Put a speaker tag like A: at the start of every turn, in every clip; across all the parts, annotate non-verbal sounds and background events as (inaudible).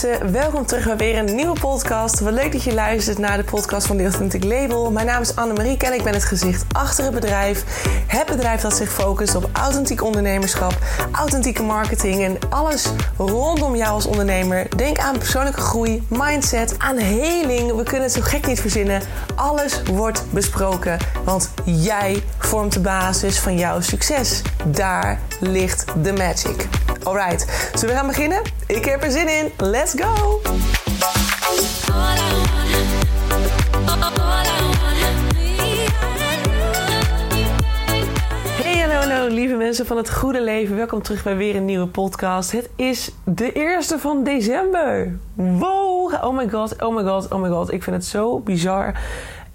A: welkom terug bij weer een nieuwe podcast. Wat leuk dat je luistert naar de podcast van The Authentic Label. Mijn naam is Annemarie en ik ben het gezicht achter het bedrijf. Het bedrijf dat zich focust op authentiek ondernemerschap, authentieke marketing en alles rondom jou als ondernemer. Denk aan persoonlijke groei, mindset, aan heling. We kunnen het zo gek niet verzinnen. Alles wordt besproken, want jij vormt de basis van jouw succes. Daar ligt de magic. Alright, zullen we gaan beginnen? Ik heb er zin in. Let's go! Lieve mensen van het goede leven. Welkom terug bij weer een nieuwe podcast. Het is de eerste van december. Wow! Oh my god, oh my god, oh my god. Ik vind het zo bizar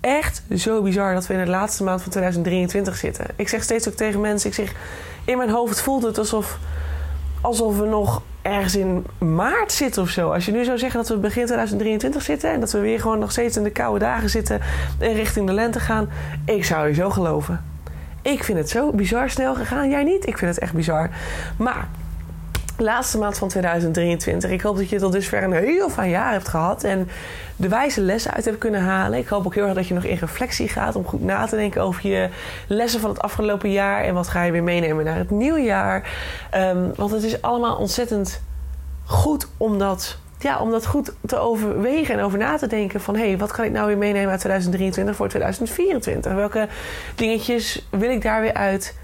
A: echt zo bizar dat we in de laatste maand van 2023 zitten. Ik zeg steeds ook tegen mensen, ik zeg, in mijn hoofd voelt het alsof alsof we nog ergens in maart zitten of zo. Als je nu zou zeggen dat we begin 2023 zitten en dat we weer gewoon nog steeds in de koude dagen zitten en richting de lente gaan, ik zou je zo geloven. Ik vind het zo bizar snel gegaan. Jij niet? Ik vind het echt bizar. Maar laatste maand van 2023. Ik hoop dat je tot dusver een heel fijn jaar hebt gehad. En de wijze lessen uit hebt kunnen halen. Ik hoop ook heel erg dat je nog in reflectie gaat. Om goed na te denken over je lessen van het afgelopen jaar. En wat ga je weer meenemen naar het nieuwe jaar. Um, want het is allemaal ontzettend goed om dat, ja, om dat goed te overwegen en over na te denken. Van hé, hey, wat kan ik nou weer meenemen uit 2023 voor 2024? Welke dingetjes wil ik daar weer uit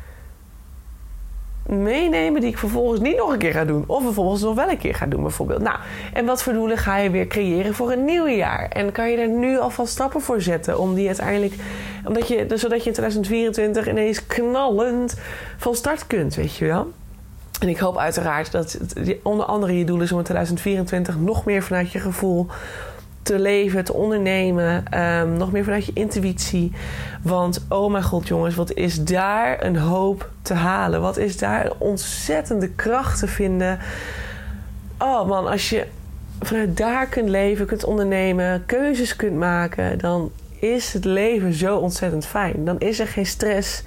A: meenemen die ik vervolgens niet nog een keer ga doen. Of vervolgens nog wel een keer ga doen bijvoorbeeld. Nou, en wat voor doelen ga je weer creëren voor een nieuw jaar? En kan je er nu alvast stappen voor zetten om die uiteindelijk... Omdat je, dus zodat je in 2024 ineens knallend van start kunt, weet je wel? En ik hoop uiteraard dat onder andere je doel is om in 2024 nog meer vanuit je gevoel te leven, te ondernemen. Um, nog meer vanuit je intuïtie. Want oh mijn god, jongens, wat is daar een hoop te halen? Wat is daar ontzettende kracht te vinden? Oh man, als je vanuit daar kunt leven, kunt ondernemen, keuzes kunt maken, dan is het leven zo ontzettend fijn. Dan is er geen stress.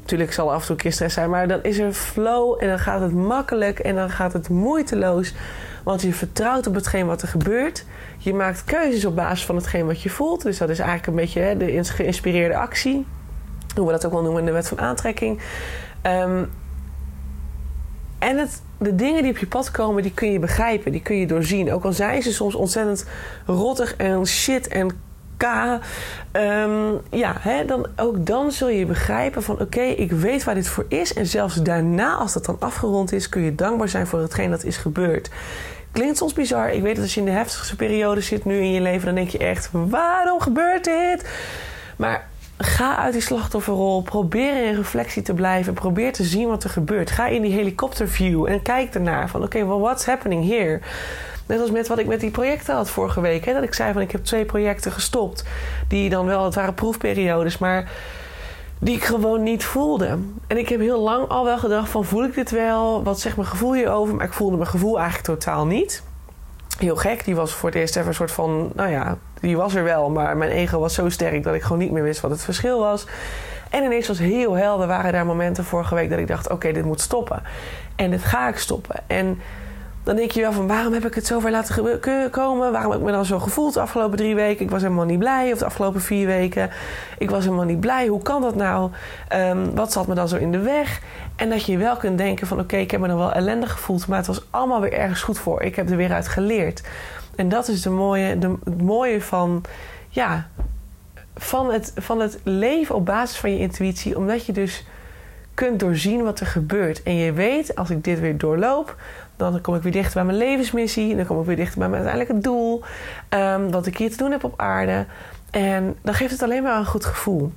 A: Natuurlijk zal er af en toe een keer stress zijn, maar dan is er flow en dan gaat het makkelijk en dan gaat het moeiteloos. Want je vertrouwt op hetgeen wat er gebeurt. Je maakt keuzes op basis van hetgeen wat je voelt. Dus dat is eigenlijk een beetje hè, de geïnspireerde actie. Hoe we dat ook wel noemen in de wet van aantrekking. Um, en de dingen die op je pad komen, die kun je begrijpen. Die kun je doorzien. Ook al zijn ze soms ontzettend rottig en shit en K. Um, ja, hè, dan, ook dan zul je begrijpen van oké, ik weet waar dit voor is. En zelfs daarna, als dat dan afgerond is, kun je dankbaar zijn voor hetgeen dat is gebeurd. Klinkt soms bizar. Ik weet dat als je in de heftigste periode zit nu in je leven, dan denk je echt: waarom gebeurt dit? Maar ga uit die slachtofferrol. Probeer in reflectie te blijven. Probeer te zien wat er gebeurt. Ga in die helikopterview en kijk ernaar van: oké, well, what's happening here? Net als met wat ik met die projecten had vorige week. Hè? Dat ik zei van ik heb twee projecten gestopt. Die dan wel, het waren proefperiodes, maar die ik gewoon niet voelde. En ik heb heel lang al wel gedacht van voel ik dit wel? Wat zegt mijn gevoel hierover? Maar ik voelde mijn gevoel eigenlijk totaal niet. Heel gek, die was voor het eerst even een soort van, nou ja, die was er wel. Maar mijn ego was zo sterk dat ik gewoon niet meer wist wat het verschil was. En ineens was heel helder, waren daar momenten vorige week dat ik dacht, oké, dit moet stoppen. En dit ga ik stoppen. En dan denk je wel van waarom heb ik het zover laten komen? Waarom heb ik me dan zo gevoeld de afgelopen drie weken? Ik was helemaal niet blij. Of de afgelopen vier weken. Ik was helemaal niet blij. Hoe kan dat nou? Um, wat zat me dan zo in de weg? En dat je wel kunt denken van oké, ik heb me dan wel ellendig gevoeld. Maar het was allemaal weer ergens goed voor. Ik heb er weer uit geleerd. En dat is de mooie, de, het mooie van, ja, van, het, van het leven op basis van je intuïtie. Omdat je dus kunt doorzien wat er gebeurt. En je weet, als ik dit weer doorloop, dan kom ik weer dichter bij mijn levensmissie. Dan kom ik weer dichter bij mijn uiteindelijke doel. Um, wat ik hier te doen heb op aarde. En dan geeft het alleen maar een goed gevoel.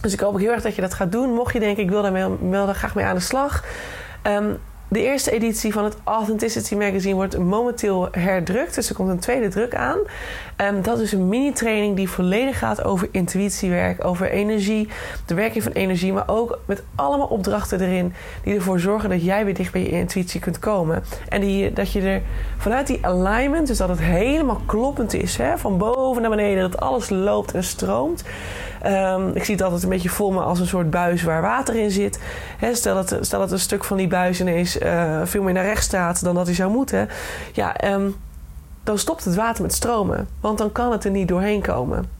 A: Dus ik hoop ook heel erg dat je dat gaat doen. Mocht je denken, ik wil daar, wil daar graag mee aan de slag. Um, de eerste editie van het Authenticity Magazine wordt momenteel herdrukt. Dus er komt een tweede druk aan. Um, dat is een mini-training die volledig gaat over intuïtiewerk, over energie, de werking van energie, maar ook met allemaal opdrachten erin die ervoor zorgen dat jij weer dicht bij je intuïtie kunt komen. En die, dat je er vanuit die alignment, dus dat het helemaal kloppend is, hè, van boven naar beneden, dat alles loopt en stroomt. Um, ik zie het altijd een beetje voor me als een soort buis waar water in zit. stel, dat, stel dat een stuk van die buis ineens uh, veel meer naar rechts staat dan dat hij zou moeten. Ja, um, dan stopt het water met stromen. Want dan kan het er niet doorheen komen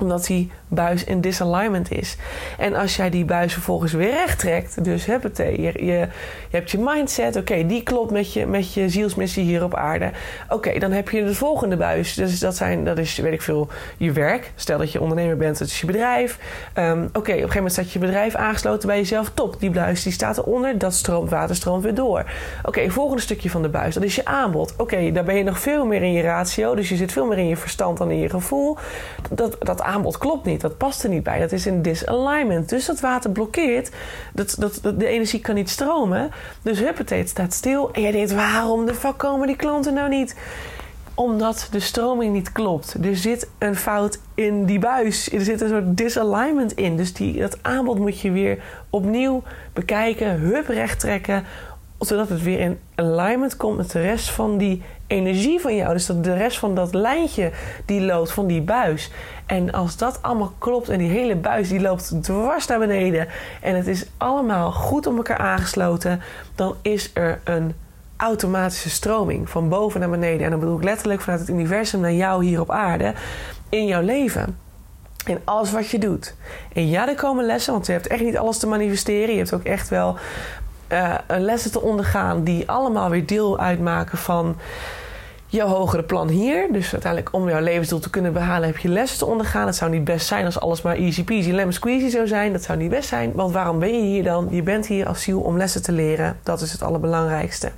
A: omdat die buis in disalignment is. En als jij die buis vervolgens weer recht trekt, dus je, je, je hebt je mindset, oké, die klopt met je, met je zielsmissie hier op aarde. Oké, dan heb je de volgende buis. Dus dat, zijn, dat is, weet ik veel, je werk. Stel dat je ondernemer bent, dat is je bedrijf. Ehm, oké, op een gegeven moment staat je bedrijf aangesloten bij jezelf. Top, die buis die staat eronder, dat stroomt weer door. Oké, volgende stukje van de buis, dat is je aanbod. Oké, daar ben je nog veel meer in je ratio, dus je zit veel meer in je verstand dan in je gevoel. Dat, dat aanbod klopt niet. Dat past er niet bij. Dat is in disalignment. Dus dat water blokkeert. Dat, dat, de energie kan niet stromen. Dus huppatee, staat stil. En jij denkt, waarom de fuck komen die klanten nou niet? Omdat de stroming niet klopt. Er zit een fout in die buis. Er zit een soort disalignment in. Dus die, dat aanbod moet je weer opnieuw bekijken. Hup recht trekken zodat het weer in alignment komt met de rest van die energie van jou. Dus dat de rest van dat lijntje die loopt van die buis. En als dat allemaal klopt en die hele buis die loopt dwars naar beneden en het is allemaal goed op elkaar aangesloten, dan is er een automatische stroming van boven naar beneden. En dan bedoel ik letterlijk vanuit het universum naar jou hier op aarde in jouw leven. In alles wat je doet. En ja, er komen lessen, want je hebt echt niet alles te manifesteren. Je hebt ook echt wel uh, lessen te ondergaan die allemaal weer deel uitmaken van jouw hogere plan hier. Dus uiteindelijk om jouw levensdoel te kunnen behalen heb je lessen te ondergaan. Het zou niet best zijn als alles maar easy peasy lemon squeezy zou zijn. Dat zou niet best zijn. Want waarom ben je hier dan? Je bent hier als ziel om lessen te leren. Dat is het allerbelangrijkste.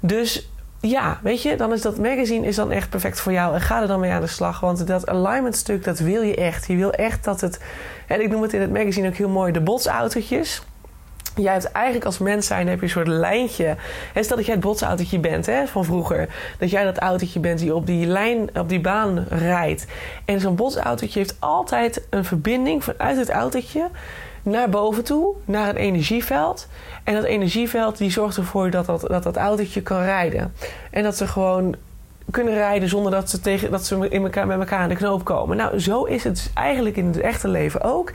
A: Dus ja, weet je, dan is dat magazine is dan echt perfect voor jou. En ga er dan mee aan de slag. Want dat alignment stuk, dat wil je echt. Je wil echt dat het... En ik noem het in het magazine ook heel mooi de botsautootjes jij hebt eigenlijk als mens zijn heb je een soort lijntje. En stel dat jij het botsautootje bent hè, van vroeger. Dat jij dat autootje bent die op die lijn, op die baan rijdt. En zo'n botsautootje heeft altijd een verbinding vanuit het autootje naar boven toe, naar een energieveld. En dat energieveld die zorgt ervoor dat dat, dat, dat autootje kan rijden. En dat ze gewoon kunnen rijden zonder dat ze, tegen, dat ze in elkaar, met elkaar aan de knoop komen. Nou, zo is het dus eigenlijk in het echte leven ook.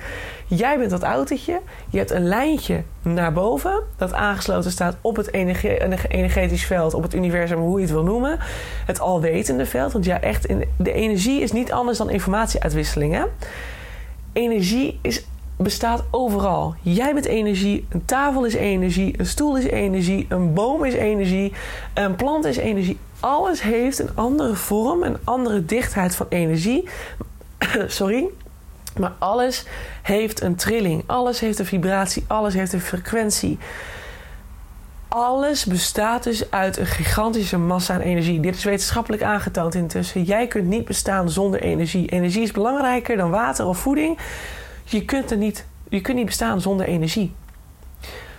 A: Jij bent dat autootje. Je hebt een lijntje naar boven. Dat aangesloten staat op het energetisch veld, op het universum, hoe je het wil noemen. Het alwetende veld. Want ja, echt, de energie is niet anders dan informatieuitwisseling. Hè? Energie is bestaat overal. Jij bent energie, een tafel is energie, een stoel is energie, een boom is energie, een plant is energie. Alles heeft een andere vorm, een andere dichtheid van energie. (coughs) Sorry. Maar alles heeft een trilling, alles heeft een vibratie, alles heeft een frequentie. Alles bestaat dus uit een gigantische massa aan energie. Dit is wetenschappelijk aangetoond intussen. Jij kunt niet bestaan zonder energie. Energie is belangrijker dan water of voeding. Je kunt, er niet, je kunt niet bestaan zonder energie.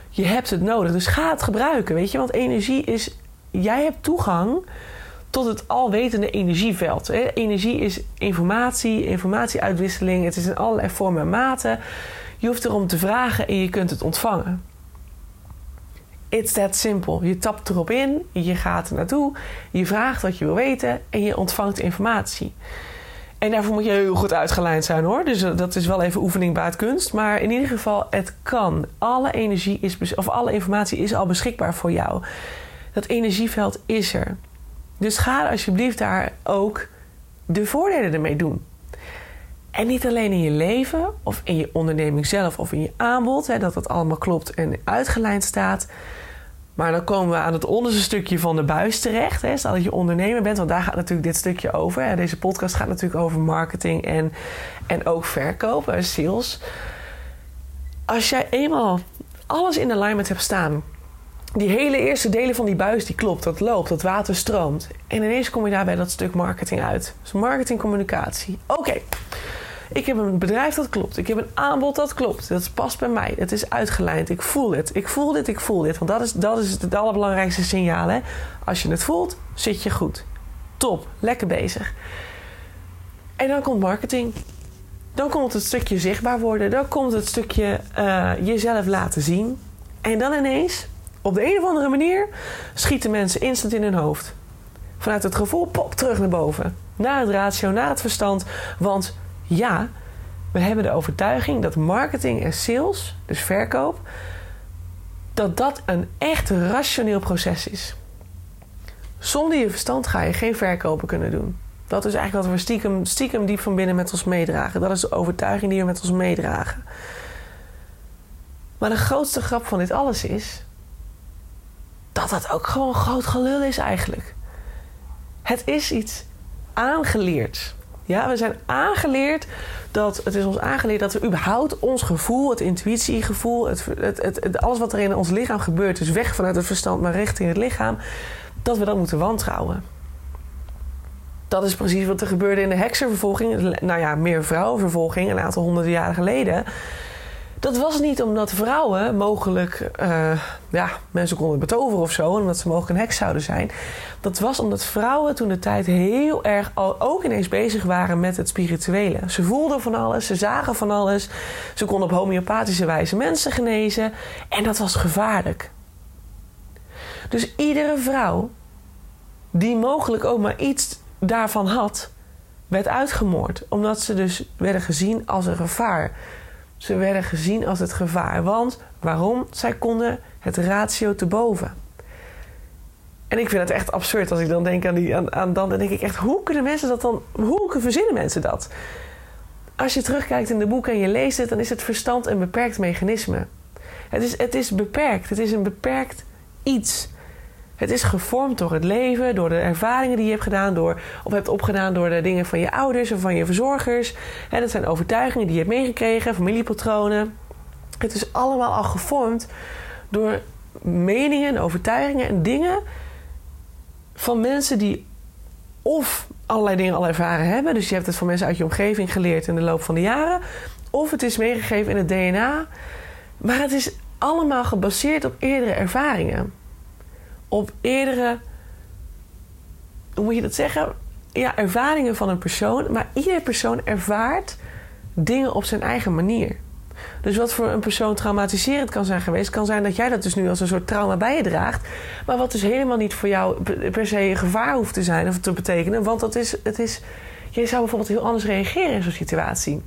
A: Je hebt het nodig, dus ga het gebruiken, weet je. Want energie is... Jij hebt toegang tot het alwetende energieveld. Energie is informatie, informatieuitwisseling. Het is in allerlei vormen en maten. Je hoeft erom te vragen en je kunt het ontvangen. It's that simple. Je tapt erop in, je gaat er naartoe, je vraagt wat je wil weten en je ontvangt informatie. En daarvoor moet je heel goed uitgelijnd zijn hoor. Dus eh, dat is wel even oefening baat kunst. Maar in ieder geval, het kan. Alle energie is, of alle informatie is al beschikbaar voor jou. Dat energieveld is er. Dus ga alsjeblieft daar ook de voordelen ermee doen. En niet alleen in je leven of in je onderneming zelf of in je aanbod, hè, dat het allemaal klopt en uitgelijnd staat. Maar dan komen we aan het onderste stukje van de buis terecht. Hè. Stel dat je ondernemer bent, want daar gaat natuurlijk dit stukje over. Deze podcast gaat natuurlijk over marketing en, en ook verkoop, en sales. Als jij eenmaal alles in alignment hebt staan, die hele eerste delen van die buis die klopt, dat loopt, dat water stroomt. En ineens kom je daar bij dat stuk marketing uit. Dus marketing, communicatie. Oké. Ik heb een bedrijf dat klopt. Ik heb een aanbod dat klopt. Dat past bij mij. Het is uitgelijnd. Ik voel het. Ik voel dit, ik voel dit. Want dat is, dat is het allerbelangrijkste signaal. Hè? Als je het voelt, zit je goed. Top. Lekker bezig. En dan komt marketing. Dan komt het stukje zichtbaar worden. Dan komt het stukje uh, jezelf laten zien. En dan ineens, op de een of andere manier, schieten mensen instant in hun hoofd. Vanuit het gevoel, pop, terug naar boven. Naar het ratio, naar het verstand. Want ja, we hebben de overtuiging dat marketing en sales, dus verkoop, dat dat een echt rationeel proces is. Zonder je verstand ga je geen verkopen kunnen doen. Dat is eigenlijk wat we stiekem, stiekem diep van binnen met ons meedragen. Dat is de overtuiging die we met ons meedragen. Maar de grootste grap van dit alles is dat dat ook gewoon groot gelul is eigenlijk. Het is iets aangeleerd. Ja, we zijn aangeleerd dat het is ons aangeleerd dat we überhaupt ons gevoel, het intuïtiegevoel, het, het, het, alles wat er in ons lichaam gebeurt, dus weg vanuit het verstand maar richting het lichaam, dat we dat moeten wantrouwen. Dat is precies wat er gebeurde in de heksenvervolging. Nou ja, meer vrouwenvervolging een aantal honderden jaren geleden. Dat was niet omdat vrouwen mogelijk, uh, ja, mensen konden betoveren of zo, omdat ze mogelijk een heks zouden zijn. Dat was omdat vrouwen toen de tijd heel erg ook ineens bezig waren met het spirituele. Ze voelden van alles, ze zagen van alles, ze konden op homeopathische wijze mensen genezen en dat was gevaarlijk. Dus iedere vrouw die mogelijk ook maar iets daarvan had, werd uitgemoord, omdat ze dus werden gezien als een gevaar. Ze werden gezien als het gevaar. Want waarom? Zij konden het ratio te boven. En ik vind het echt absurd als ik dan denk aan, die, aan, aan dan. Dan denk ik echt, hoe kunnen mensen dat dan. Hoe verzinnen mensen dat? Als je terugkijkt in de boeken en je leest het, dan is het verstand een beperkt mechanisme. Het is, het is beperkt. Het is een beperkt iets. Het is gevormd door het leven, door de ervaringen die je hebt gedaan, door, of hebt opgedaan door de dingen van je ouders of van je verzorgers. En dat zijn overtuigingen die je hebt meegekregen, familiepatronen. Het is allemaal al gevormd door meningen, overtuigingen en dingen van mensen die of allerlei dingen al ervaren hebben. Dus je hebt het van mensen uit je omgeving geleerd in de loop van de jaren. Of het is meegegeven in het DNA. Maar het is allemaal gebaseerd op eerdere ervaringen op eerdere, hoe moet je dat zeggen? Ja, ervaringen van een persoon. Maar iedere persoon ervaart dingen op zijn eigen manier. Dus wat voor een persoon traumatiserend kan zijn geweest, kan zijn dat jij dat dus nu als een soort trauma bij je draagt. Maar wat dus helemaal niet voor jou per se gevaar hoeft te zijn of te betekenen. Want dat is, het is, je zou bijvoorbeeld heel anders reageren in zo'n situatie.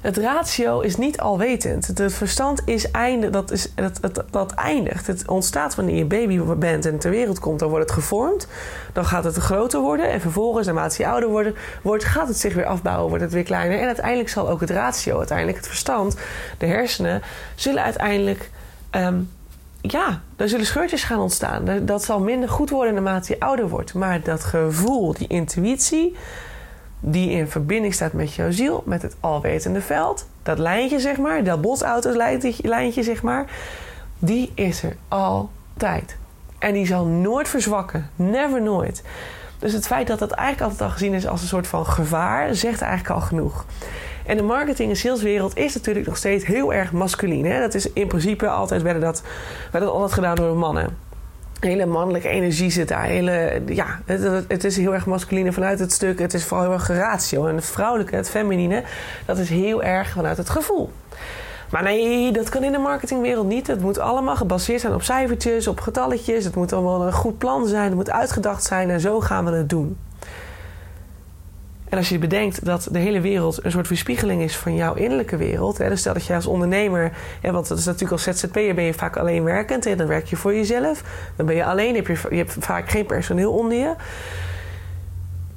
A: Het ratio is niet alwetend. Het verstand is einde, dat, is, dat, dat, dat eindigt. Het ontstaat wanneer je baby bent en ter wereld komt. Dan wordt het gevormd. Dan gaat het groter worden. En vervolgens, naarmate je ouder wordt, wordt, gaat het zich weer afbouwen. Wordt het weer kleiner. En uiteindelijk zal ook het ratio, uiteindelijk het verstand, de hersenen, zullen uiteindelijk... Um, ja, er zullen scheurtjes gaan ontstaan. Dat zal minder goed worden naarmate je ouder wordt. Maar dat gevoel, die intuïtie, die in verbinding staat met jouw ziel, met het alwetende veld. Dat lijntje, zeg maar, dat bosauto's-lijntje, zeg maar, die is er altijd. En die zal nooit verzwakken. Never nooit. Dus het feit dat dat eigenlijk altijd al gezien is als een soort van gevaar, zegt eigenlijk al genoeg. En de marketing- en saleswereld is natuurlijk nog steeds heel erg masculin. Hè? Dat is in principe altijd, werden dat, werd altijd gedaan door mannen hele mannelijke energie zit daar. Hele, ja, het, het, is heel erg masculine vanuit het stuk. Het is vooral heel erg ratio. En het vrouwelijke, het feminine, dat is heel erg vanuit het gevoel. Maar nee, dat kan in de marketingwereld niet. Het moet allemaal gebaseerd zijn op cijfertjes, op getalletjes. Het moet allemaal een goed plan zijn. Het moet uitgedacht zijn en zo gaan we het doen. En als je bedenkt dat de hele wereld een soort weerspiegeling is van jouw innerlijke wereld. Hè, dus stel dat je als ondernemer, hè, want dat is natuurlijk als ZZP'er ben je vaak alleen werkend. Hè, dan werk je voor jezelf. Dan ben je alleen, heb je, je hebt vaak geen personeel onder je.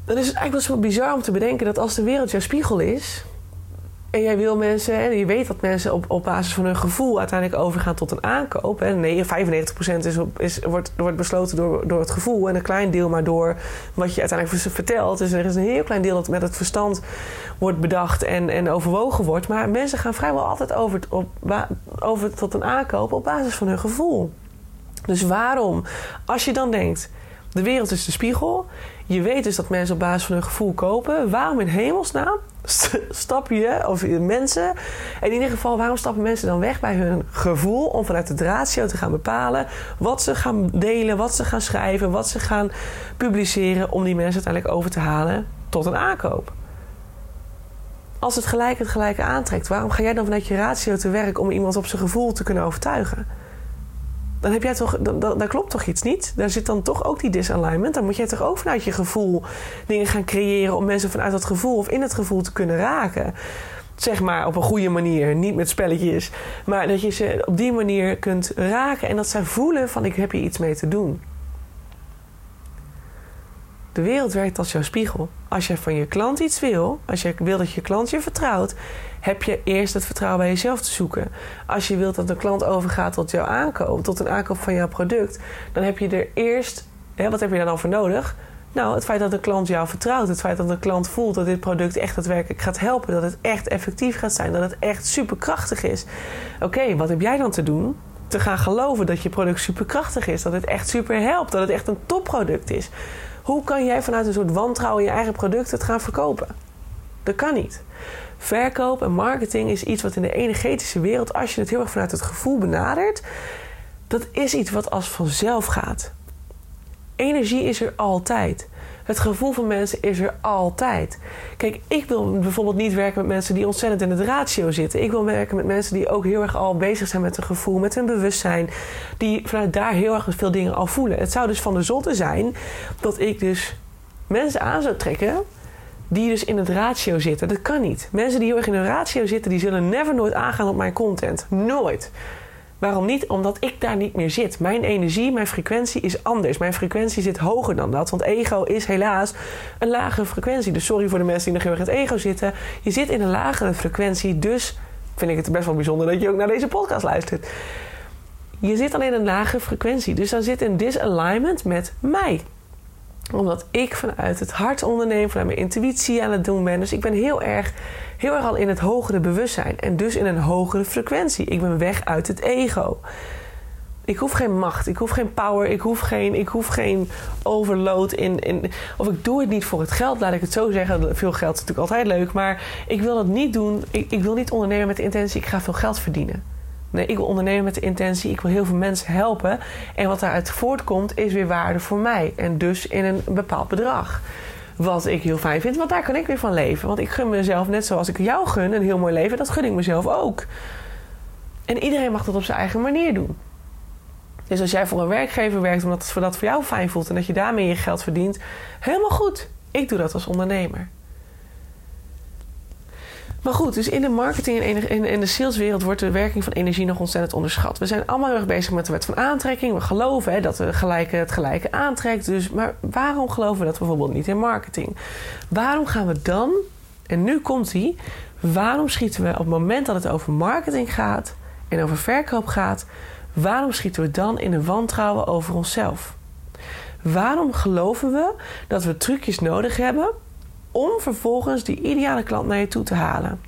A: Dan is het eigenlijk wel zo bizar om te bedenken dat als de wereld jouw spiegel is, en jij wil mensen, en je weet dat mensen op, op basis van hun gevoel uiteindelijk overgaan tot een aankoop. Hè. Nee, 95% is, is, wordt, wordt besloten door, door het gevoel en een klein deel maar door wat je uiteindelijk vertelt. Dus er is een heel klein deel dat met het verstand wordt bedacht en, en overwogen wordt. Maar mensen gaan vrijwel altijd over, op, over tot een aankoop op basis van hun gevoel. Dus waarom, als je dan denkt, de wereld is de spiegel. Je weet dus dat mensen op basis van hun gevoel kopen. Waarom in hemelsnaam (laughs) stap je, of mensen, in ieder geval, waarom stappen mensen dan weg bij hun gevoel om vanuit het ratio te gaan bepalen wat ze gaan delen, wat ze gaan schrijven, wat ze gaan publiceren om die mensen uiteindelijk over te halen tot een aankoop? Als het gelijk het gelijke aantrekt, waarom ga jij dan vanuit je ratio te werk om iemand op zijn gevoel te kunnen overtuigen? Dan heb jij toch, dan, klopt toch iets niet? Daar zit dan toch ook die disalignment. Dan moet jij toch ook vanuit je gevoel dingen gaan creëren om mensen vanuit dat gevoel of in het gevoel te kunnen raken. Zeg maar op een goede manier, niet met spelletjes, maar dat je ze op die manier kunt raken en dat zij voelen van ik heb hier iets mee te doen. De wereld werkt als jouw spiegel. Als je van je klant iets wil, als je wil dat je klant je vertrouwt, heb je eerst het vertrouwen bij jezelf te zoeken. Als je wilt dat de klant overgaat tot jouw aankoop, tot een aankoop van jouw product, dan heb je er eerst, hè, wat heb je daar dan voor nodig? Nou, het feit dat de klant jou vertrouwt, het feit dat de klant voelt dat dit product echt daadwerkelijk gaat helpen, dat het echt effectief gaat zijn, dat het echt superkrachtig is. Oké, wat heb jij dan te doen? Te gaan geloven dat je product superkrachtig is, dat het echt super helpt, dat het echt een topproduct is. Hoe kan jij vanuit een soort wantrouwen in je eigen product het gaan verkopen? Dat kan niet. Verkoop en marketing is iets wat in de energetische wereld, als je het heel erg vanuit het gevoel benadert, dat is iets wat als vanzelf gaat. Energie is er altijd. Het gevoel van mensen is er altijd. Kijk, ik wil bijvoorbeeld niet werken met mensen die ontzettend in het ratio zitten. Ik wil werken met mensen die ook heel erg al bezig zijn met hun gevoel, met hun bewustzijn. Die vanuit daar heel erg veel dingen al voelen. Het zou dus van de zotte zijn dat ik dus mensen aan zou trekken die dus in het ratio zitten. Dat kan niet. Mensen die heel erg in een ratio zitten, die zullen never nooit aangaan op mijn content. Nooit. Waarom niet? Omdat ik daar niet meer zit. Mijn energie, mijn frequentie is anders. Mijn frequentie zit hoger dan dat. Want ego is helaas een lagere frequentie. Dus sorry voor de mensen die nog heel erg in het ego zitten. Je zit in een lagere frequentie. Dus vind ik het best wel bijzonder dat je ook naar deze podcast luistert. Je zit alleen in een lagere frequentie. Dus dan zit een disalignment met mij omdat ik vanuit het hart onderneem, vanuit mijn intuïtie aan het doen ben. Dus ik ben heel erg, heel erg al in het hogere bewustzijn. En dus in een hogere frequentie. Ik ben weg uit het ego. Ik hoef geen macht, ik hoef geen power, ik hoef geen, ik hoef geen overload in, in. Of ik doe het niet voor het geld, laat ik het zo zeggen. Veel geld is natuurlijk altijd leuk, maar ik wil het niet doen. Ik, ik wil niet ondernemen met de intentie, ik ga veel geld verdienen. Nee, ik wil ondernemen met de intentie, ik wil heel veel mensen helpen. En wat daaruit voortkomt, is weer waarde voor mij. En dus in een bepaald bedrag. Wat ik heel fijn vind, want daar kan ik weer van leven. Want ik gun mezelf, net zoals ik jou gun, een heel mooi leven. Dat gun ik mezelf ook. En iedereen mag dat op zijn eigen manier doen. Dus als jij voor een werkgever werkt omdat het dat voor jou fijn voelt en dat je daarmee je geld verdient, helemaal goed. Ik doe dat als ondernemer. Maar goed, dus in de marketing en in de saleswereld wordt de werking van energie nog ontzettend onderschat. We zijn allemaal heel erg bezig met de wet van aantrekking. We geloven hè, dat we gelijke, het gelijke aantrekt. Dus, maar waarom geloven we dat bijvoorbeeld niet in marketing? Waarom gaan we dan, en nu komt hij, waarom schieten we op het moment dat het over marketing gaat en over verkoop gaat, waarom schieten we dan in een wantrouwen over onszelf? Waarom geloven we dat we trucjes nodig hebben om vervolgens die ideale klant naar je toe te halen.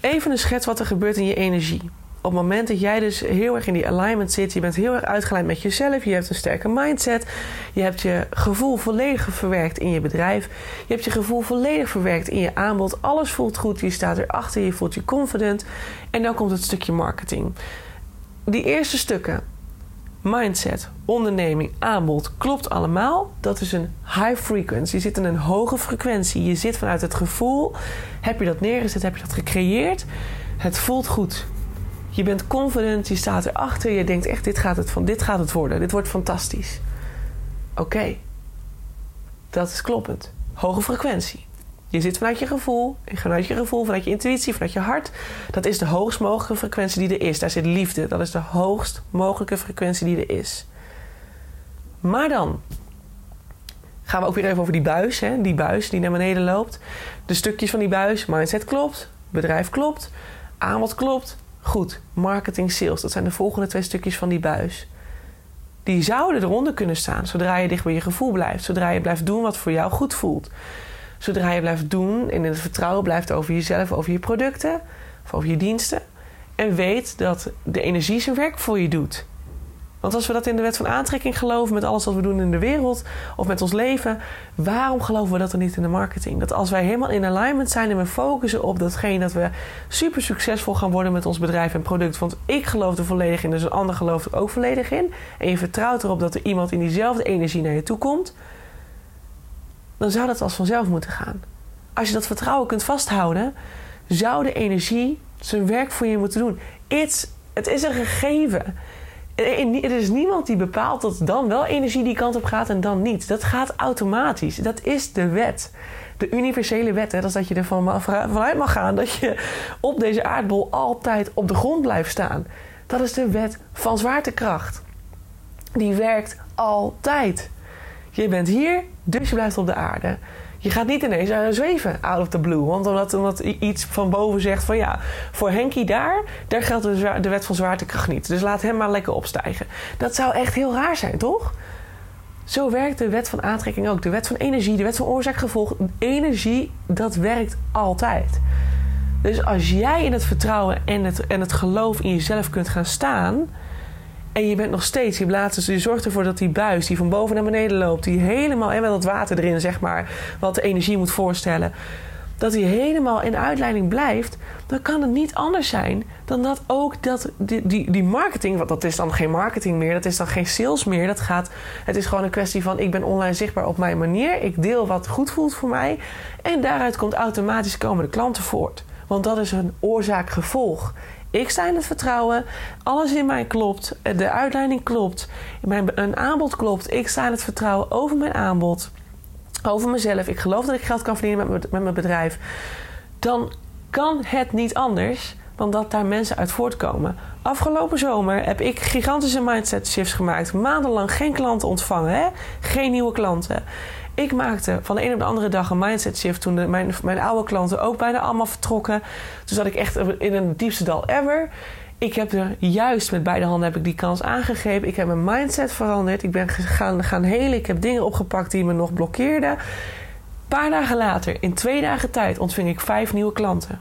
A: Even een schets wat er gebeurt in je energie. Op het moment dat jij dus heel erg in die alignment zit, je bent heel erg uitgeleid met jezelf, je hebt een sterke mindset, je hebt je gevoel volledig verwerkt in je bedrijf, je hebt je gevoel volledig verwerkt in je aanbod, alles voelt goed, je staat erachter, je voelt je confident en dan komt het stukje marketing. Die eerste stukken, mindset, onderneming, aanbod klopt allemaal. Dat is een high frequency. Je zit in een hoge frequentie. Je zit vanuit het gevoel. Heb je dat neergezet? Heb je dat gecreëerd? Het voelt goed. Je bent confident. Je staat erachter. Je denkt echt: dit gaat het, van, dit gaat het worden. Dit wordt fantastisch. Oké. Dat is kloppend. Hoge frequentie. Je zit vanuit je gevoel, vanuit je gevoel, vanuit je intuïtie, vanuit je hart. Dat is de hoogst mogelijke frequentie die er is. Daar zit liefde. Dat is de hoogst mogelijke frequentie die er is. Maar dan gaan we ook weer even over die buis. Hè? Die buis die naar beneden loopt. De stukjes van die buis. Mindset klopt. Bedrijf klopt. Aanbod klopt. Goed. Marketing, sales. Dat zijn de volgende twee stukjes van die buis. Die zouden eronder kunnen staan. Zodra je dicht bij je gevoel blijft. Zodra je blijft doen wat voor jou goed voelt. Zodra je blijft doen en in het vertrouwen blijft over jezelf, over je producten of over je diensten. En weet dat de energie zijn werk voor je doet. Want als we dat in de wet van aantrekking geloven met alles wat we doen in de wereld of met ons leven, waarom geloven we dat dan niet in de marketing? Dat als wij helemaal in alignment zijn en we focussen op datgene dat we super succesvol gaan worden met ons bedrijf en product. Want ik geloof er volledig in, dus een ander gelooft er ook volledig in. En je vertrouwt erop dat er iemand in diezelfde energie naar je toe komt dan zou dat als vanzelf moeten gaan. Als je dat vertrouwen kunt vasthouden, zou de energie zijn werk voor je moeten doen. Het is een gegeven. Er is niemand die bepaalt dat dan wel energie die kant op gaat en dan niet. Dat gaat automatisch. Dat is de wet. De universele wet. Hè? Dat is dat je ervan vanuit mag gaan dat je op deze aardbol altijd op de grond blijft staan. Dat is de wet van zwaartekracht. Die werkt altijd. Je bent hier, dus je blijft op de aarde. Je gaat niet ineens uh, zweven out of the blue. Want omdat, omdat iets van boven zegt van ja, voor Henkie daar, daar geldt de, de wet van zwaartekracht niet. Dus laat hem maar lekker opstijgen. Dat zou echt heel raar zijn, toch? Zo werkt de wet van aantrekking ook. De wet van energie, de wet van oorzaak-gevolg. Energie, dat werkt altijd. Dus als jij in het vertrouwen en het, en het geloof in jezelf kunt gaan staan. En je bent nog steeds, je, blaast, je zorgt ervoor dat die buis die van boven naar beneden loopt, die helemaal, en met dat water erin, zeg maar, wat de energie moet voorstellen, dat die helemaal in uitleiding blijft, dan kan het niet anders zijn dan dat ook dat, die, die, die marketing, want dat is dan geen marketing meer, dat is dan geen sales meer. Dat gaat, het is gewoon een kwestie van: ik ben online zichtbaar op mijn manier, ik deel wat goed voelt voor mij, en daaruit komt automatisch komen de klanten voort. Want dat is een oorzaak-gevolg. Ik sta in het vertrouwen, alles in mij klopt, de uitleiding klopt, mijn, een aanbod klopt. Ik sta in het vertrouwen over mijn aanbod, over mezelf. Ik geloof dat ik geld kan verdienen met, met mijn bedrijf. Dan kan het niet anders dan dat daar mensen uit voortkomen. Afgelopen zomer heb ik gigantische mindset shifts gemaakt. Maandenlang geen klanten ontvangen, hè? geen nieuwe klanten. Ik maakte van de een op de andere dag een mindset shift toen mijn, mijn oude klanten ook bijna allemaal vertrokken. Toen zat ik echt in een diepste dal ever. Ik heb er juist met beide handen heb ik die kans aangegrepen. Ik heb mijn mindset veranderd. Ik ben gaan, gaan helen. Ik heb dingen opgepakt die me nog blokkeerden. Paar dagen later, in twee dagen tijd, ontving ik vijf nieuwe klanten.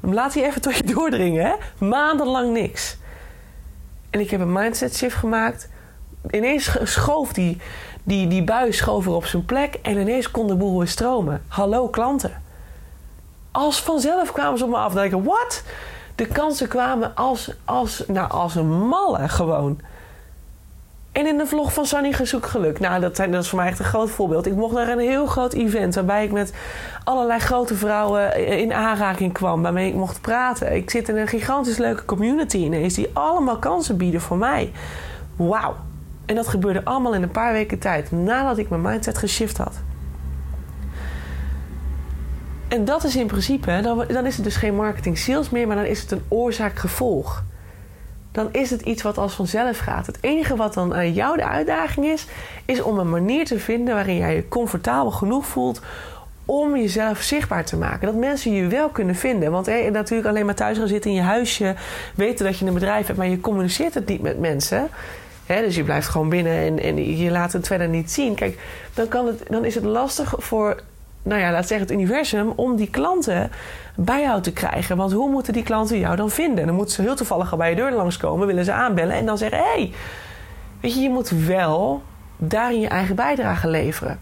A: Laat die even tot je doordringen, hè? Maandenlang niks. En ik heb een mindset shift gemaakt. Ineens schoof die, die, die bui schoof er op zijn plek en ineens kon de boel weer stromen. Hallo klanten. Als vanzelf kwamen ze op me af. Denk ik, wat? De kansen kwamen als, als, nou, als een malle gewoon. En in de vlog van Sunny Gezoek Geluk. Nou, dat, zijn, dat is voor mij echt een groot voorbeeld. Ik mocht naar een heel groot event waarbij ik met allerlei grote vrouwen in aanraking kwam. Waarmee ik mocht praten. Ik zit in een gigantisch leuke community ineens die allemaal kansen bieden voor mij. Wauw. En dat gebeurde allemaal in een paar weken tijd nadat ik mijn mindset geshift had. En dat is in principe, dan, is het dus geen marketing sales meer, maar dan is het een oorzaak-gevolg. Dan is het iets wat als vanzelf gaat. Het enige wat dan aan jou de uitdaging is, is om een manier te vinden waarin jij je comfortabel genoeg voelt om jezelf zichtbaar te maken. Dat mensen je wel kunnen vinden. Want natuurlijk alleen maar thuis gaan zitten in je huisje, weten dat je een bedrijf hebt, maar je communiceert het niet met mensen dus je blijft gewoon binnen en, en je laat het verder niet zien. Kijk, dan, kan het, dan is het lastig voor, nou ja, laat zeggen het universum, om die klanten bij jou te krijgen. Want hoe moeten die klanten jou dan vinden? Dan moeten ze heel toevallig al bij je deur langskomen, willen ze aanbellen en dan zeggen: hé, hey, weet je, je moet wel daarin je eigen bijdrage leveren.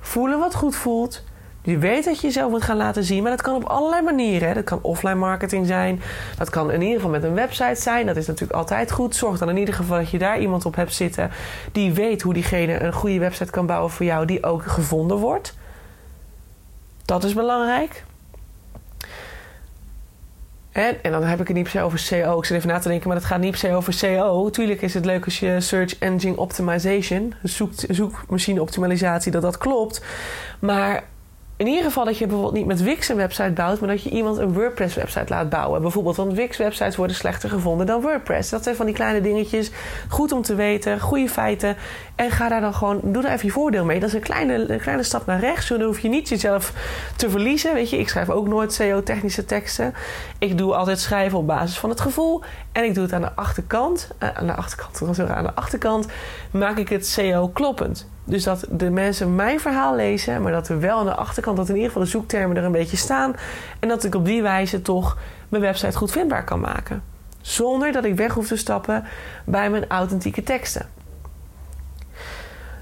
A: Voelen wat goed voelt. Je weet dat je jezelf moet gaan laten zien, maar dat kan op allerlei manieren. Dat kan offline marketing zijn. Dat kan in ieder geval met een website zijn. Dat is natuurlijk altijd goed. Zorg dan in ieder geval dat je daar iemand op hebt zitten die weet hoe diegene een goede website kan bouwen voor jou, die ook gevonden wordt. Dat is belangrijk. En, en dan heb ik het niet per se over CO. Ik zit even na te denken, maar het gaat niet per se over CO. Tuurlijk is het leuk als je search engine optimization, zoek, zoekmachine optimalisatie, dat dat klopt. Maar in ieder geval dat je bijvoorbeeld niet met Wix een website bouwt, maar dat je iemand een WordPress website laat bouwen. Bijvoorbeeld, want Wix websites worden slechter gevonden dan WordPress. Dat zijn van die kleine dingetjes. Goed om te weten, goede feiten. En ga daar dan gewoon, doe daar even je voordeel mee. Dat is een kleine, kleine stap naar rechts. Dan hoef je niet jezelf te verliezen. Weet je, ik schrijf ook nooit SEO-technische teksten. Ik doe altijd schrijven op basis van het gevoel. En ik doe het aan de achterkant. Uh, aan de achterkant, aan de achterkant maak ik het SEO kloppend. Dus dat de mensen mijn verhaal lezen, maar dat er wel aan de achterkant, dat in ieder geval de zoektermen er een beetje staan. En dat ik op die wijze toch mijn website goed vindbaar kan maken. Zonder dat ik weg hoef te stappen bij mijn authentieke teksten.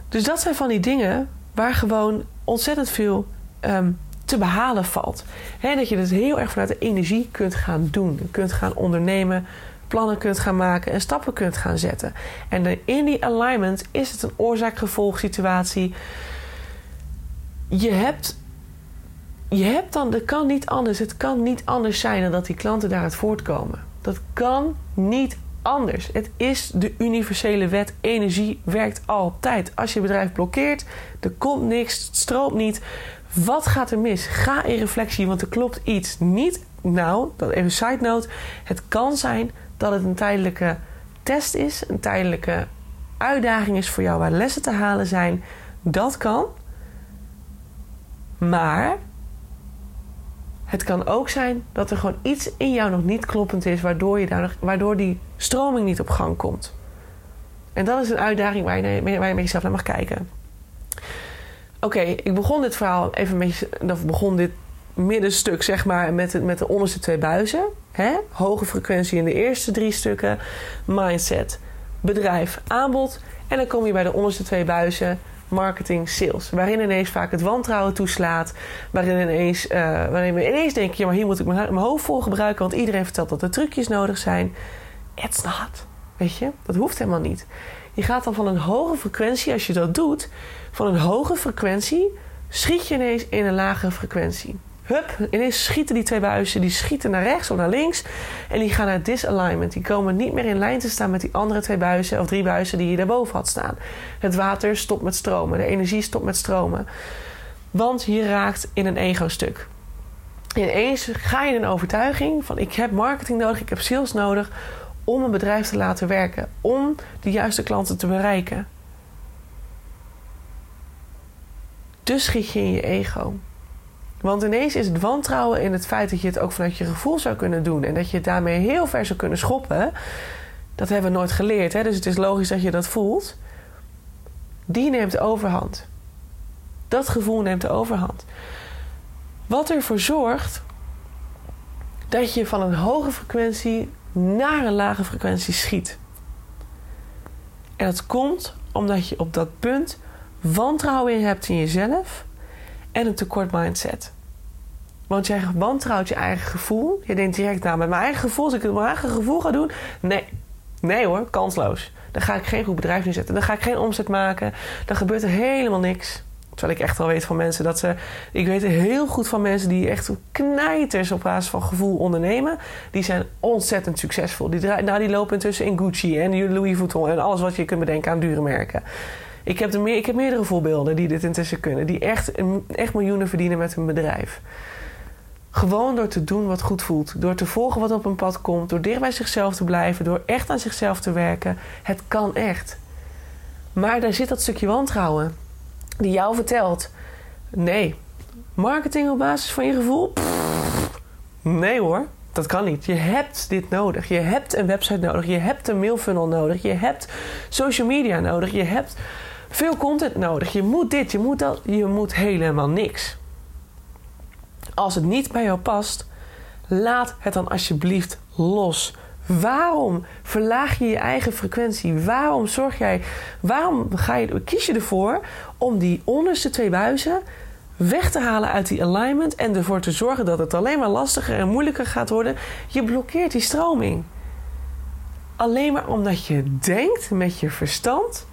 A: Dus dat zijn van die dingen waar gewoon ontzettend veel um, te behalen valt. Dat je het heel erg vanuit de energie kunt gaan doen, kunt gaan ondernemen, plannen kunt gaan maken en stappen kunt gaan zetten. En in die alignment is het een oorzaak-gevolg situatie. Je hebt, je hebt dan, dat kan niet anders. Het kan niet anders zijn dan dat die klanten daaruit voortkomen. Dat kan niet anders. Het is de universele wet. Energie werkt altijd. Als je bedrijf blokkeert, er komt niks, het stroomt niet. Wat gaat er mis? Ga in reflectie, want er klopt iets niet. Nou, dat even side note. Het kan zijn dat het een tijdelijke test is, een tijdelijke uitdaging is voor jou, waar lessen te halen zijn, dat kan. Maar het kan ook zijn dat er gewoon iets in jou nog niet kloppend is, waardoor, je daar waardoor die stroming niet op gang komt. En dat is een uitdaging waar je, waar je met jezelf naar mag kijken. Oké, ik begon dit verhaal even beetje. Of begon dit middenstuk, zeg maar, met de, met de onderste twee buizen. Hè? Hoge frequentie in de eerste drie stukken. Mindset, bedrijf, aanbod. En dan kom je bij de onderste twee buizen. Marketing, sales. Waarin ineens vaak het wantrouwen toeslaat. Waarin ineens, uh, waarin ineens denken: ja, maar hier moet ik mijn, mijn hoofd voor gebruiken. Want iedereen vertelt dat er trucjes nodig zijn. It's not. Weet je, dat hoeft helemaal niet. Je gaat dan van een hoge frequentie, als je dat doet, van een hoge frequentie schiet je ineens in een lagere frequentie. Hup, ineens schieten die twee buizen, die schieten naar rechts of naar links. En die gaan naar disalignment. Die komen niet meer in lijn te staan met die andere twee buizen of drie buizen die je daarboven had staan. Het water stopt met stromen, de energie stopt met stromen. Want je raakt in een ego-stuk. Ineens ga je in een overtuiging van ik heb marketing nodig, ik heb sales nodig om een bedrijf te laten werken, om de juiste klanten te bereiken. Dus schiet je in je ego. Want ineens is het wantrouwen in het feit dat je het ook vanuit je gevoel zou kunnen doen en dat je het daarmee heel ver zou kunnen schoppen. Dat hebben we nooit geleerd, hè? dus het is logisch dat je dat voelt. Die neemt de overhand. Dat gevoel neemt de overhand. Wat ervoor zorgt dat je van een hoge frequentie naar een lage frequentie schiet. En dat komt omdat je op dat punt wantrouwen in hebt in jezelf en een tekort mindset. Want jij wantrouwt je eigen gevoel. Je denkt direct, nou, met mijn eigen gevoel, als ik het mijn eigen gevoel ga doen. Nee, nee hoor, kansloos. Dan ga ik geen goed bedrijf neerzetten. Dan ga ik geen omzet maken. Dan gebeurt er helemaal niks. Terwijl ik echt wel weet van mensen dat ze. Ik weet heel goed van mensen die echt knijters op basis van gevoel ondernemen. Die zijn ontzettend succesvol. Die, nou, die lopen intussen in Gucci en Louis Vuitton en alles wat je kunt bedenken aan dure merken. Ik heb, er meer, ik heb meerdere voorbeelden die dit intussen kunnen. Die echt, echt miljoenen verdienen met hun bedrijf. Gewoon door te doen wat goed voelt. Door te volgen wat op een pad komt. Door dicht bij zichzelf te blijven. Door echt aan zichzelf te werken. Het kan echt. Maar daar zit dat stukje wantrouwen. Die jou vertelt. Nee. Marketing op basis van je gevoel? nee hoor. Dat kan niet. Je hebt dit nodig. Je hebt een website nodig. Je hebt een mailfunnel nodig. Je hebt social media nodig. Je hebt veel content nodig. Je moet dit, je moet dat. Je moet helemaal niks. Als het niet bij jou past, laat het dan alsjeblieft los. Waarom verlaag je je eigen frequentie? Waarom zorg jij, waarom ga je, kies je ervoor om die onderste twee buizen weg te halen uit die alignment en ervoor te zorgen dat het alleen maar lastiger en moeilijker gaat worden? Je blokkeert die stroming. Alleen maar omdat je denkt met je verstand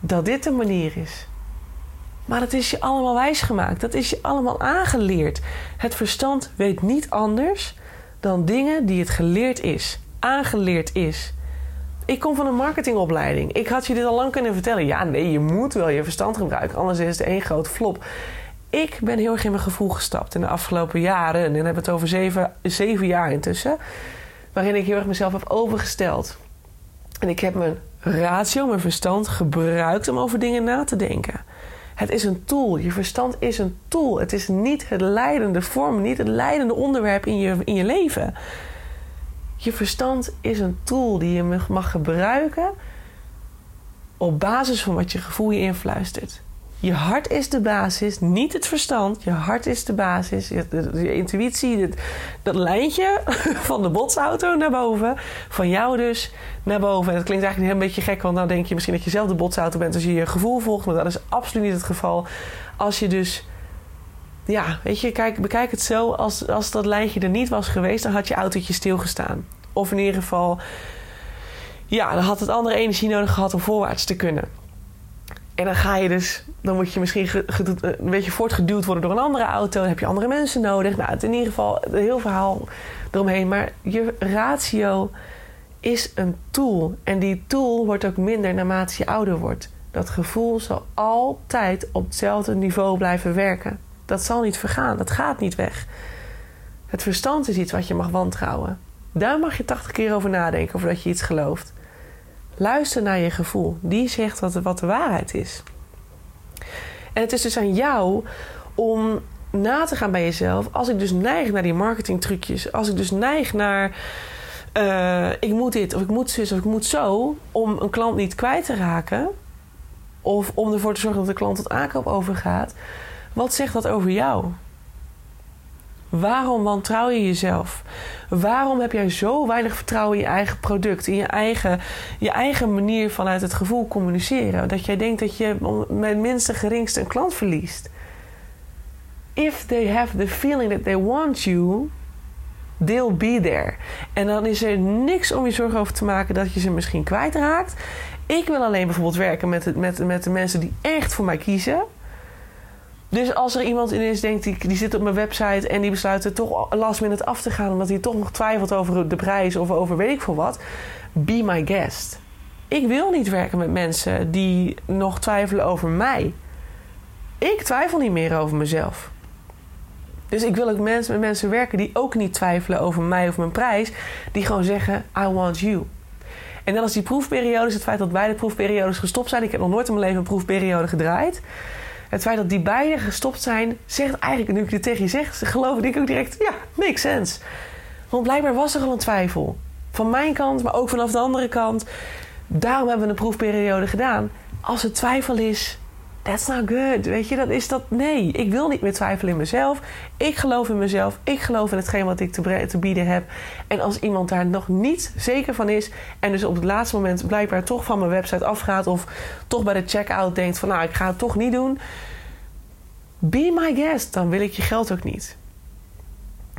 A: dat dit de manier is. Maar dat is je allemaal wijsgemaakt. Dat is je allemaal aangeleerd. Het verstand weet niet anders dan dingen die het geleerd is, aangeleerd is. Ik kom van een marketingopleiding. Ik had je dit al lang kunnen vertellen. Ja, nee, je moet wel je verstand gebruiken, anders is het één grote flop. Ik ben heel erg in mijn gevoel gestapt in de afgelopen jaren. En dan hebben we het over zeven, zeven jaar intussen. Waarin ik heel erg mezelf heb overgesteld. En ik heb mijn ratio, mijn verstand gebruikt om over dingen na te denken. Het is een tool. Je verstand is een tool. Het is niet het leidende vorm, niet het leidende onderwerp in je, in je leven. Je verstand is een tool die je mag gebruiken op basis van wat je gevoel je influistert. Je hart is de basis, niet het verstand. Je hart is de basis. Je, intuïtie, dat lijntje (laughs) van de botsauto naar boven. Van jou dus naar boven. En dat klinkt eigenlijk een beetje gek, want dan denk je misschien dat je zelf de botsauto bent als je je gevoel volgt. Maar dat is absoluut niet het geval. Als je dus ja, weet je, kijk, bekijk het zo. Als, als dat lijntje er niet was geweest, dan had je autootje stilgestaan. Of in ieder geval, ja, dan had het andere energie nodig gehad om voorwaarts te kunnen. En dan ga je dus, dan moet je misschien een beetje voortgeduwd worden door een andere auto. Dan heb je andere mensen nodig. Nou, het in ieder geval een heel verhaal eromheen. Maar je ratio is een tool. En die tool wordt ook minder naarmate je ouder wordt. Dat gevoel zal altijd op hetzelfde niveau blijven werken. Dat zal niet vergaan. Dat gaat niet weg. Het verstand is iets wat je mag wantrouwen. Daar mag je 80 keer over nadenken voordat je iets gelooft. Luister naar je gevoel. Die zegt wat, de waarheid is. En het is dus aan jou om na te gaan bij jezelf. Als ik dus neig naar die marketingtrucjes, als ik dus neig naar uh, ik moet dit of ik moet zus of ik moet zo, om een klant niet kwijt te raken, of om ervoor te zorgen dat de klant tot aankoop overgaat, wat zegt dat over jou? Waarom wantrouw je jezelf? Waarom heb jij zo weinig vertrouwen in je eigen product, in je eigen, je eigen manier vanuit het gevoel communiceren? Dat jij denkt dat je met minste geringste een klant verliest. If they have the feeling that they want you, they'll be there. En dan is er niks om je zorgen over te maken dat je ze misschien kwijtraakt. Ik wil alleen bijvoorbeeld werken met, met, met de mensen die echt voor mij kiezen. Dus als er iemand ineens denkt, die, die zit op mijn website en die besluit er toch last minute af te gaan omdat hij toch nog twijfelt over de prijs of over weet ik veel wat, be my guest. Ik wil niet werken met mensen die nog twijfelen over mij. Ik twijfel niet meer over mezelf. Dus ik wil ook met mensen werken die ook niet twijfelen over mij of mijn prijs, die gewoon zeggen: I want you. En dan als die proefperiodes, het feit dat beide proefperiodes gestopt zijn, ik heb nog nooit in mijn leven een proefperiode gedraaid. Het feit dat die beide gestopt zijn, zegt eigenlijk, nu ik dit tegen je zeg, geloof ik ook direct, ja, makes sense. Want blijkbaar was er al een twijfel. Van mijn kant, maar ook vanaf de andere kant. Daarom hebben we een proefperiode gedaan. Als er twijfel is, that's not good. Weet je, dat is dat. Nee, ik wil niet meer twijfelen in mezelf. Ik geloof in mezelf. Ik geloof in hetgeen wat ik te, te bieden heb. En als iemand daar nog niet zeker van is. en dus op het laatste moment blijkbaar toch van mijn website afgaat. of toch bij de checkout denkt: van nou, ik ga het toch niet doen. Be my guest. Dan wil ik je geld ook niet.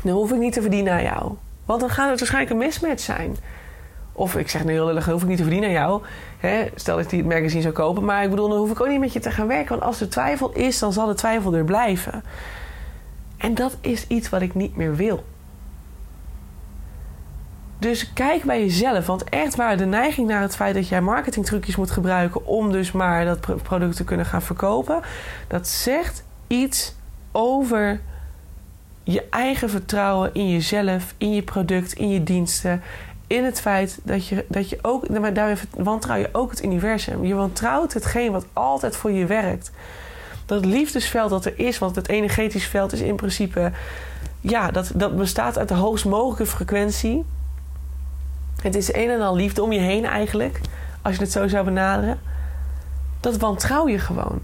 A: Dan hoef ik niet te verdienen aan jou. Want dan gaat het waarschijnlijk een mismatch zijn. Of ik zeg nu heel lullig, hoef ik niet te verdienen aan jou. Hè? Stel dat ik die het magazine zou kopen. Maar ik bedoel, dan hoef ik ook niet met je te gaan werken. Want als er twijfel is, dan zal de twijfel er blijven. En dat is iets wat ik niet meer wil. Dus kijk bij jezelf. Want echt waar de neiging naar het feit dat jij marketingtrucjes moet gebruiken om dus maar dat product te kunnen gaan verkopen. Dat zegt iets over je eigen vertrouwen in jezelf, in je product, in je diensten in het feit dat je, dat je ook, maar daarmee wantrouw je ook het universum. Je wantrouwt hetgeen wat altijd voor je werkt. Dat liefdesveld dat er is, want het energetisch veld is in principe, ja, dat, dat bestaat uit de hoogst mogelijke frequentie. Het is een en al liefde om je heen eigenlijk, als je het zo zou benaderen. Dat wantrouw je gewoon.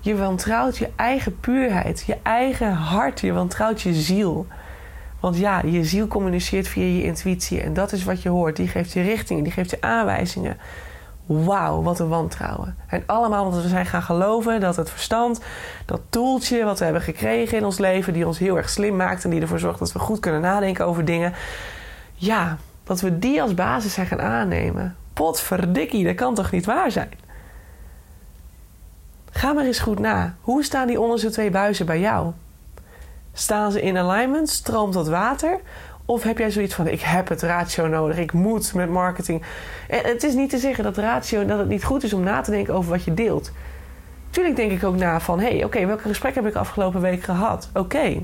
A: Je wantrouwt je eigen puurheid, je eigen hart, je wantrouwt je ziel. Want ja, je ziel communiceert via je intuïtie. En dat is wat je hoort. Die geeft je richtingen, die geeft je aanwijzingen. Wauw, wat een wantrouwen. En allemaal omdat we zijn gaan geloven dat het verstand, dat toeltje wat we hebben gekregen in ons leven, die ons heel erg slim maakt en die ervoor zorgt dat we goed kunnen nadenken over dingen. Ja, dat we die als basis zijn gaan aannemen. Potverdikkie, dat kan toch niet waar zijn? Ga maar eens goed na. Hoe staan die onderste twee buizen bij jou? Staan ze in alignment? Stroomt dat water? Of heb jij zoiets van: ik heb het ratio nodig, ik moet met marketing. En het is niet te zeggen dat ratio dat het niet goed is om na te denken over wat je deelt. Tuurlijk denk ik ook na van: hé, hey, oké, welke gesprek heb ik afgelopen week gehad? Oké.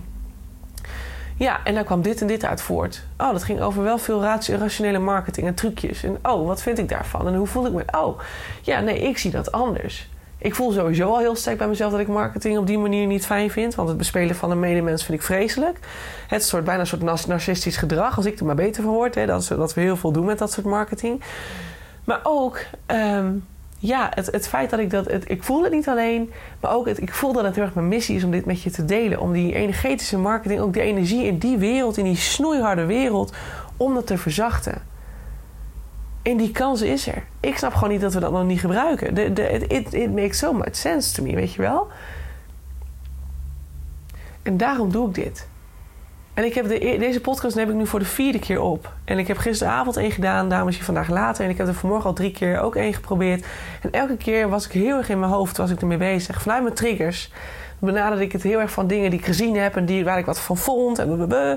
A: Ja, en daar kwam dit en dit uit voort. Oh, dat ging over wel veel rationele marketing en trucjes. En oh, wat vind ik daarvan? En hoe voel ik me? Oh, ja, nee, ik zie dat anders. Ik voel sowieso al heel sterk bij mezelf dat ik marketing op die manier niet fijn vind. Want het bespelen van een medemens vind ik vreselijk. Het soort bijna een soort narcistisch gedrag, als ik er maar beter word. Hè, dat, dat we heel veel doen met dat soort marketing. Maar ook, ehm, ja, het, het feit dat ik dat. Het, ik voel het niet alleen, maar ook het, ik voel dat het heel erg mijn missie is om dit met je te delen. Om die energetische marketing, ook die energie in die wereld, in die snoeiharde wereld, om dat te verzachten. En die kans is er. Ik snap gewoon niet dat we dat nog niet gebruiken. De, de, it, makes so much sense to me, weet je wel? En daarom doe ik dit. En ik heb de, deze podcast heb ik nu voor de vierde keer op. En ik heb gisteravond één gedaan, daarom is vandaag later. En ik heb er vanmorgen al drie keer ook één geprobeerd. En elke keer was ik heel erg in mijn hoofd, was ik ermee bezig. Vanuit mijn triggers benaderde ik het heel erg van dingen die ik gezien heb en die, waar ik wat van vond. En blablabla.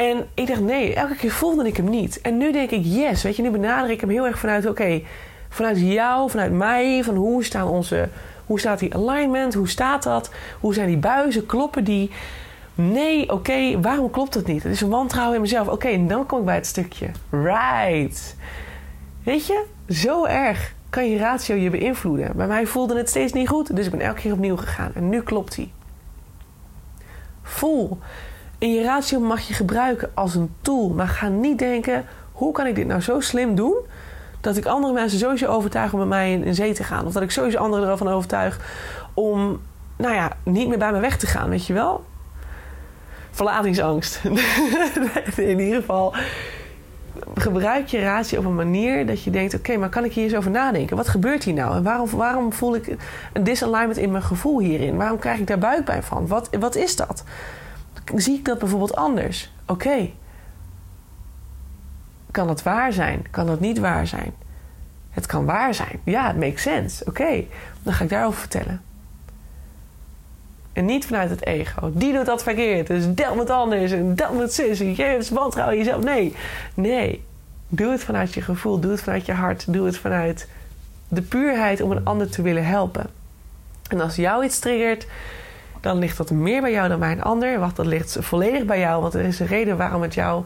A: En ik dacht, nee, elke keer voelde ik hem niet. En nu denk ik, yes, weet je, nu benader ik hem heel erg vanuit, oké, vanuit jou, vanuit mij, van hoe staan onze, hoe staat die alignment, hoe staat dat, hoe zijn die buizen, kloppen die? Nee, oké, waarom klopt het niet? Het is een wantrouwen in mezelf. Oké, en dan kom ik bij het stukje. Right. Weet je, Zo erg kan je ratio je beïnvloeden. Bij mij voelde het steeds niet goed, dus ik ben elke keer opnieuw gegaan. En nu klopt hij. Voel. En je ratio mag je gebruiken als een tool. Maar ga niet denken: hoe kan ik dit nou zo slim doen? Dat ik andere mensen sowieso overtuig om met mij in, zee te gaan. Of dat ik sowieso anderen ervan overtuig om, nou ja, niet meer bij me weg te gaan, weet je wel? Verlatingsangst. (laughs) in ieder geval gebruik je ratio op een manier dat je denkt: oké, maar kan ik hier eens over nadenken? Wat gebeurt hier nou? En waarom, waarom voel ik een disalignment in mijn gevoel hierin? Waarom krijg ik daar buikpijn van? Wat, wat is dat? Zie ik dat bijvoorbeeld anders? Oké. Kan het waar zijn? Kan het niet waar zijn? Het kan waar zijn. Ja, het makes sense. Oké, dan ga ik daarover vertellen. En niet vanuit het ego. Die doet dat verkeerd. Dus dat moet anders. En dat moet zus. Je hebt wantrouwen jezelf. Nee. Nee. Doe het vanuit je gevoel. Doe het vanuit je hart. Doe het vanuit de puurheid om een ander te willen helpen. En als jou iets triggert, dan ligt dat meer bij jou dan bij een ander. Wacht, dat ligt volledig bij jou. Want er is een reden waarom het jou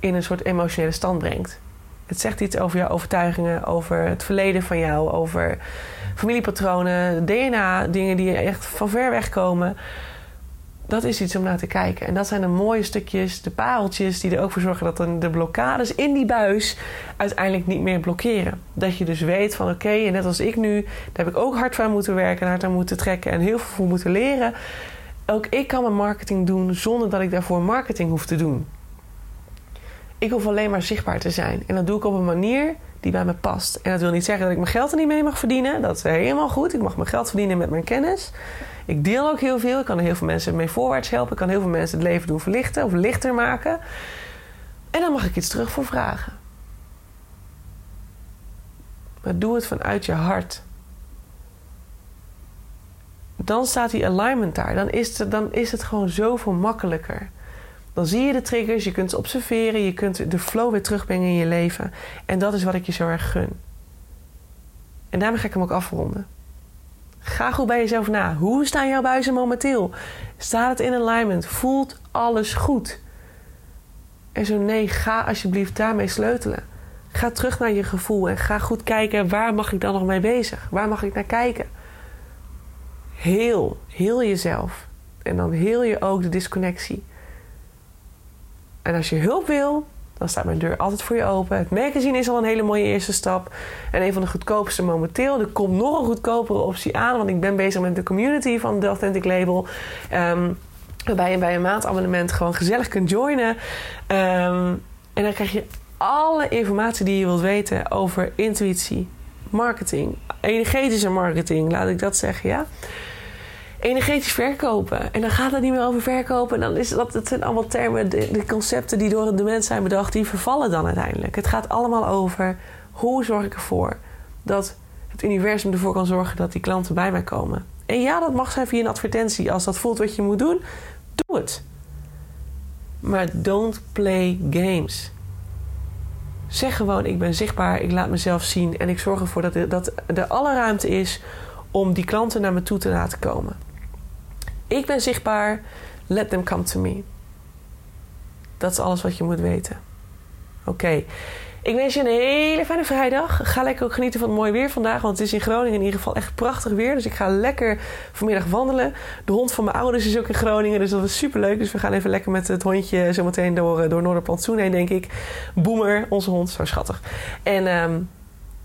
A: in een soort emotionele stand brengt. Het zegt iets over jouw overtuigingen, over het verleden van jou, over familiepatronen, DNA, dingen die echt van ver weg komen. Dat is iets om naar te kijken. En dat zijn de mooie stukjes, de pareltjes, die er ook voor zorgen dat de blokkades in die buis uiteindelijk niet meer blokkeren. Dat je dus weet van oké, net als ik nu, daar heb ik ook hard van moeten werken, hard aan moeten trekken en heel veel voor moeten leren. Ook ik kan mijn marketing doen zonder dat ik daarvoor marketing hoef te doen. Ik hoef alleen maar zichtbaar te zijn. En dat doe ik op een manier die bij me past. En dat wil niet zeggen dat ik mijn geld er niet mee mag verdienen. Dat is helemaal goed. Ik mag mijn geld verdienen met mijn kennis. Ik deel ook heel veel. Ik kan heel veel mensen mee voorwaarts helpen. Ik kan heel veel mensen het leven doen verlichten of lichter maken. En dan mag ik iets terug voor vragen. Maar doe het vanuit je hart. Dan staat die alignment daar. Dan is het, dan is het gewoon zoveel makkelijker. Dan zie je de triggers, je kunt ze observeren, je kunt de flow weer terugbrengen in je leven. En dat is wat ik je zo erg gun. En daarmee ga ik hem ook afronden. Ga goed bij jezelf na. Hoe staan jouw buizen momenteel? Staat het in alignment? Voelt alles goed? En zo nee, ga alsjeblieft daarmee sleutelen. Ga terug naar je gevoel en ga goed kijken waar mag ik dan nog mee bezig? Waar mag ik naar kijken? Heel, heel jezelf. En dan heel je ook de disconnectie. En als je hulp wil, dan staat mijn deur altijd voor je open. Het magazine is al een hele mooie eerste stap. En een van de goedkoopste momenteel. Er komt nog een goedkopere optie aan. Want ik ben bezig met de community van The Authentic Label. Um, waarbij je bij een maandabonnement gewoon gezellig kunt joinen. Um, en dan krijg je alle informatie die je wilt weten over intuïtie, marketing, energetische marketing, laat ik dat zeggen, ja energetisch verkopen. En dan gaat het niet meer over verkopen. En dan is dat, het zijn allemaal termen, de, concepten die door de mens zijn bedacht, die vervallen dan uiteindelijk. Het gaat allemaal over hoe zorg ik ervoor dat het universum ervoor kan zorgen dat die klanten bij mij komen. En ja, dat mag zijn via een advertentie. Als dat voelt wat je moet doen, doe het. Maar don't play games. Zeg gewoon: ik ben zichtbaar, ik laat mezelf zien en ik zorg ervoor er, dat er alle ruimte is om die klanten naar me toe te laten komen. Ik ben zichtbaar. Let them come to me. Dat is alles wat je moet weten. Oké. Ik wens je een hele fijne vrijdag. Ga lekker ook genieten van het mooie weer vandaag. Want het is in Groningen in ieder geval echt prachtig weer. Dus ik ga lekker vanmiddag wandelen. De hond van mijn ouders is ook in Groningen. Dus dat is super leuk. Dus we gaan even lekker met het hondje zometeen door, eh, door Noorderplantsoen heen, denk ik. Boemer, onze hond. Zo schattig. En um,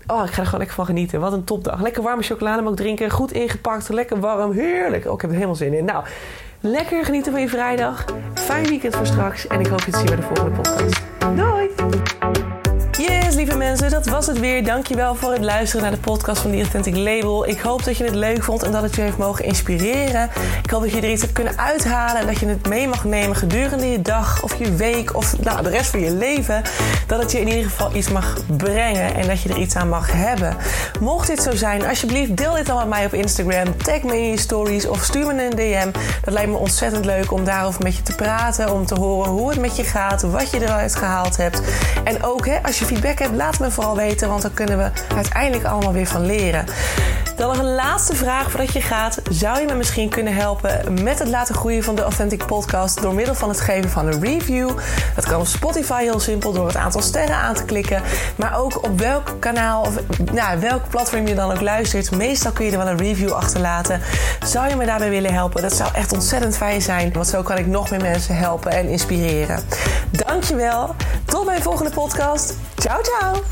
A: Oh, ik ga er gewoon lekker van genieten. Wat een topdag. Lekker warme chocolademelk drinken. Goed ingepakt. Lekker warm. Heerlijk. Oh, ik heb er helemaal zin in. Nou, lekker genieten van je vrijdag. Fijn weekend voor straks. En ik hoop je te zien bij de volgende podcast. Doei! Mensen, dat was het weer. Dankjewel voor het luisteren naar de podcast van The Authentic Label. Ik hoop dat je het leuk vond en dat het je heeft mogen inspireren. Ik hoop dat je er iets hebt kunnen uithalen en dat je het mee mag nemen gedurende je dag of je week of nou, de rest van je leven. Dat het je in ieder geval iets mag brengen en dat je er iets aan mag hebben. Mocht dit zo zijn, alsjeblieft deel dit dan met mij op Instagram. Tag me in je stories of stuur me een DM. Dat lijkt me ontzettend leuk om daarover met je te praten, om te horen hoe het met je gaat, wat je eruit gehaald hebt. En ook hè, als je feedback hebt, laat vooral weten, want dan kunnen we uiteindelijk allemaal weer van leren. Dan nog een laatste vraag voordat je gaat. Zou je me misschien kunnen helpen met het laten groeien van de Authentic Podcast door middel van het geven van een review? Dat kan op Spotify heel simpel door het aantal sterren aan te klikken. Maar ook op welk kanaal of nou, welk platform je dan ook luistert. Meestal kun je er wel een review achterlaten. Zou je me daarbij willen helpen? Dat zou echt ontzettend fijn zijn. Want zo kan ik nog meer mensen helpen en inspireren. Dankjewel. Tot mijn volgende podcast. Ciao, ciao.